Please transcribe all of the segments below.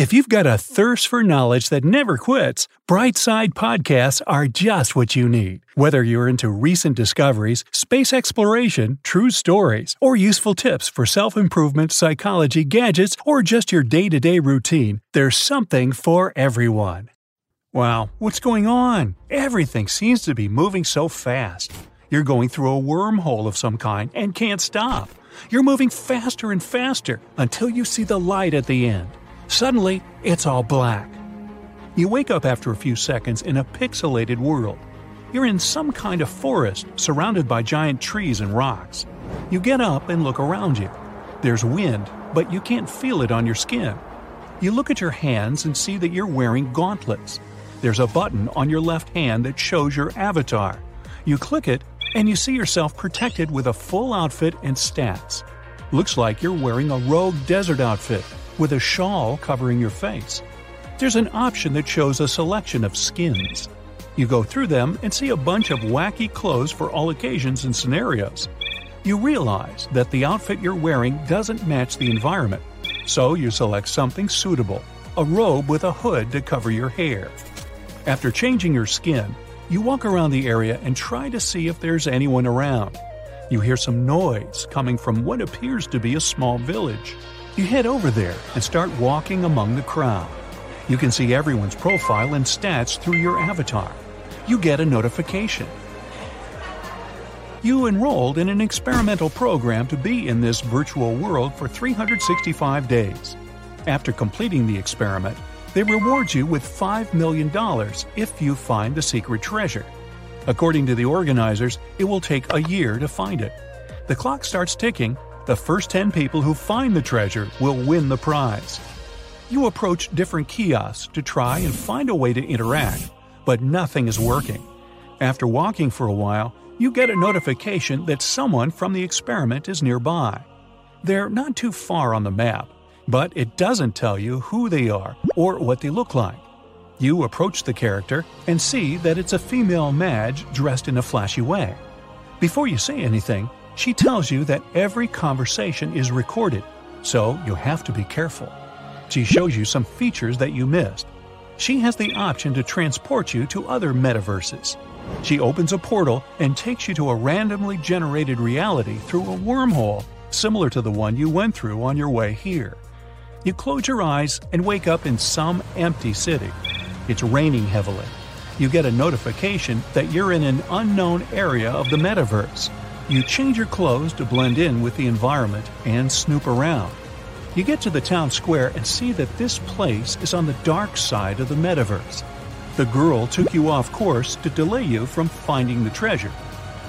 If you've got a thirst for knowledge that never quits, Brightside podcasts are just what you need. Whether you're into recent discoveries, space exploration, true stories, or useful tips for self improvement, psychology, gadgets, or just your day to day routine, there's something for everyone. Wow, what's going on? Everything seems to be moving so fast. You're going through a wormhole of some kind and can't stop. You're moving faster and faster until you see the light at the end. Suddenly, it's all black. You wake up after a few seconds in a pixelated world. You're in some kind of forest surrounded by giant trees and rocks. You get up and look around you. There's wind, but you can't feel it on your skin. You look at your hands and see that you're wearing gauntlets. There's a button on your left hand that shows your avatar. You click it, and you see yourself protected with a full outfit and stats. Looks like you're wearing a rogue desert outfit with a shawl covering your face. There's an option that shows a selection of skins. You go through them and see a bunch of wacky clothes for all occasions and scenarios. You realize that the outfit you're wearing doesn't match the environment, so you select something suitable a robe with a hood to cover your hair. After changing your skin, you walk around the area and try to see if there's anyone around. You hear some noise coming from what appears to be a small village. You head over there and start walking among the crowd. You can see everyone's profile and stats through your avatar. You get a notification. You enrolled in an experimental program to be in this virtual world for 365 days. After completing the experiment, they reward you with $5 million if you find the secret treasure. According to the organizers, it will take a year to find it. The clock starts ticking. The first 10 people who find the treasure will win the prize. You approach different kiosks to try and find a way to interact, but nothing is working. After walking for a while, you get a notification that someone from the experiment is nearby. They're not too far on the map, but it doesn't tell you who they are or what they look like. You approach the character and see that it's a female mage dressed in a flashy way. Before you say anything, she tells you that every conversation is recorded, so you have to be careful. She shows you some features that you missed. She has the option to transport you to other metaverses. She opens a portal and takes you to a randomly generated reality through a wormhole similar to the one you went through on your way here. You close your eyes and wake up in some empty city. It's raining heavily. You get a notification that you're in an unknown area of the metaverse. You change your clothes to blend in with the environment and snoop around. You get to the town square and see that this place is on the dark side of the metaverse. The girl took you off course to delay you from finding the treasure.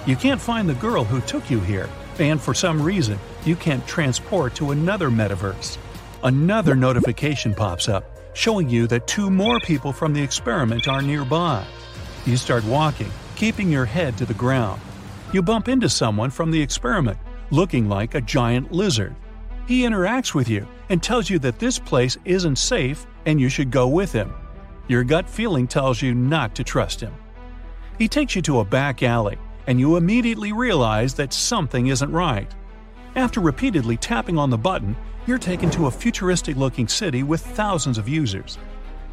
You can't find the girl who took you here, and for some reason, you can't transport to another metaverse. Another notification pops up, showing you that two more people from the experiment are nearby. You start walking, keeping your head to the ground. You bump into someone from the experiment, looking like a giant lizard. He interacts with you and tells you that this place isn't safe and you should go with him. Your gut feeling tells you not to trust him. He takes you to a back alley, and you immediately realize that something isn't right. After repeatedly tapping on the button, you're taken to a futuristic looking city with thousands of users.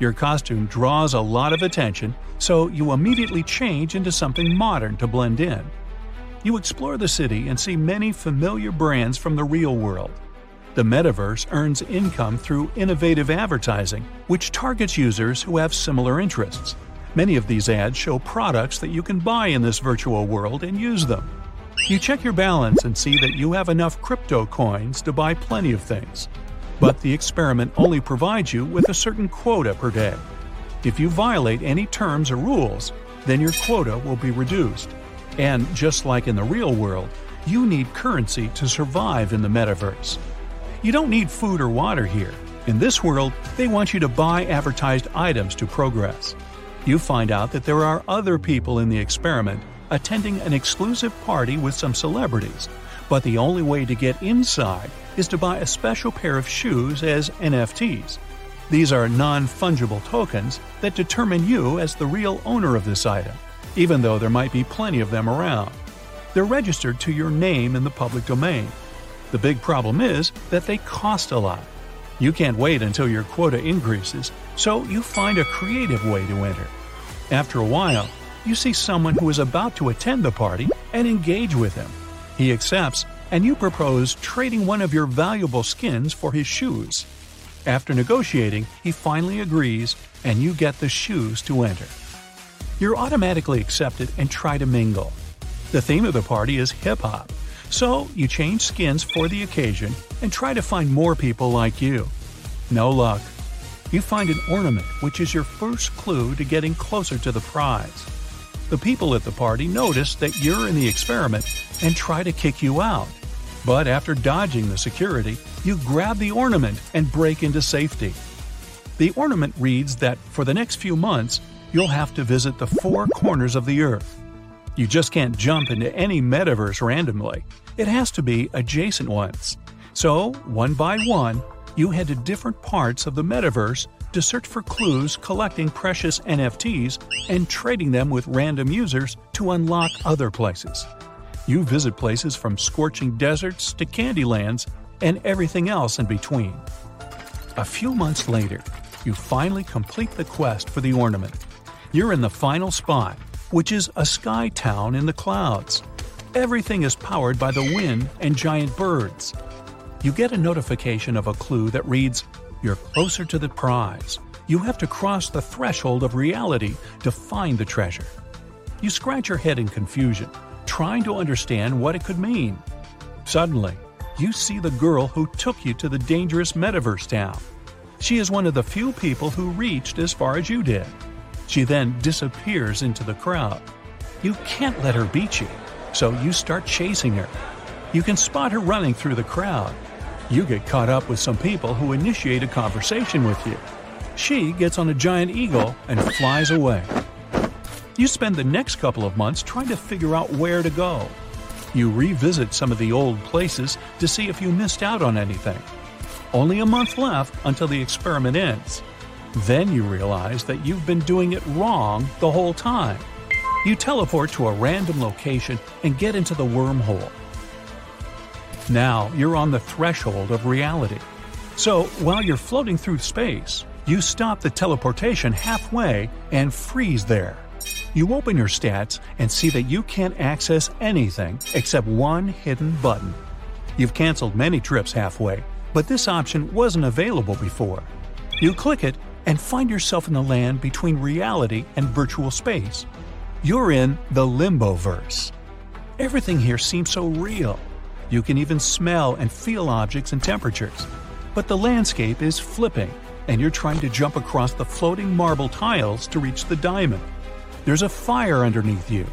Your costume draws a lot of attention, so you immediately change into something modern to blend in. You explore the city and see many familiar brands from the real world. The metaverse earns income through innovative advertising, which targets users who have similar interests. Many of these ads show products that you can buy in this virtual world and use them. You check your balance and see that you have enough crypto coins to buy plenty of things. But the experiment only provides you with a certain quota per day. If you violate any terms or rules, then your quota will be reduced. And just like in the real world, you need currency to survive in the metaverse. You don't need food or water here. In this world, they want you to buy advertised items to progress. You find out that there are other people in the experiment attending an exclusive party with some celebrities, but the only way to get inside is to buy a special pair of shoes as NFTs. These are non fungible tokens that determine you as the real owner of this item, even though there might be plenty of them around. They're registered to your name in the public domain. The big problem is that they cost a lot. You can't wait until your quota increases, so you find a creative way to enter. After a while, you see someone who is about to attend the party and engage with him. He accepts, and you propose trading one of your valuable skins for his shoes. After negotiating, he finally agrees, and you get the shoes to enter. You're automatically accepted and try to mingle. The theme of the party is hip hop, so you change skins for the occasion and try to find more people like you. No luck. You find an ornament, which is your first clue to getting closer to the prize. The people at the party notice that you're in the experiment and try to kick you out. But after dodging the security, you grab the ornament and break into safety. The ornament reads that for the next few months, you'll have to visit the four corners of the Earth you just can't jump into any metaverse randomly. It has to be adjacent ones. So, one by one, you head to different parts of the metaverse to search for clues collecting precious NFTs and trading them with random users to unlock other places. You visit places from scorching deserts to candy lands and everything else in between. A few months later, you finally complete the quest for the ornament. You're in the final spot which is a sky town in the clouds. Everything is powered by the wind and giant birds. You get a notification of a clue that reads, You're closer to the prize. You have to cross the threshold of reality to find the treasure. You scratch your head in confusion, trying to understand what it could mean. Suddenly, you see the girl who took you to the dangerous metaverse town. She is one of the few people who reached as far as you did. She then disappears into the crowd. You can't let her beat you, so you start chasing her. You can spot her running through the crowd. You get caught up with some people who initiate a conversation with you. She gets on a giant eagle and flies away. You spend the next couple of months trying to figure out where to go. You revisit some of the old places to see if you missed out on anything. Only a month left until the experiment ends. Then you realize that you've been doing it wrong the whole time. You teleport to a random location and get into the wormhole. Now you're on the threshold of reality. So while you're floating through space, you stop the teleportation halfway and freeze there. You open your stats and see that you can't access anything except one hidden button. You've canceled many trips halfway, but this option wasn't available before. You click it and find yourself in the land between reality and virtual space. You're in the Limboverse. Everything here seems so real. You can even smell and feel objects and temperatures. But the landscape is flipping, and you're trying to jump across the floating marble tiles to reach the diamond. There's a fire underneath you.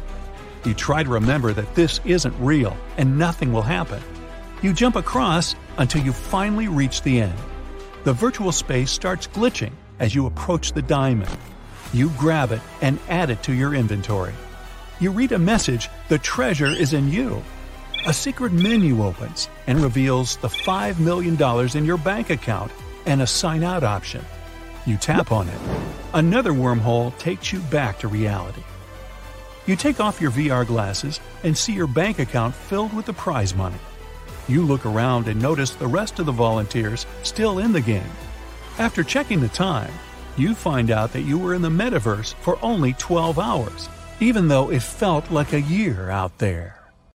You try to remember that this isn't real and nothing will happen. You jump across until you finally reach the end. The virtual space starts glitching as you approach the diamond. You grab it and add it to your inventory. You read a message the treasure is in you. A secret menu opens and reveals the $5 million in your bank account and a sign out option. You tap on it. Another wormhole takes you back to reality. You take off your VR glasses and see your bank account filled with the prize money. You look around and notice the rest of the volunteers still in the game. After checking the time, you find out that you were in the metaverse for only 12 hours, even though it felt like a year out there.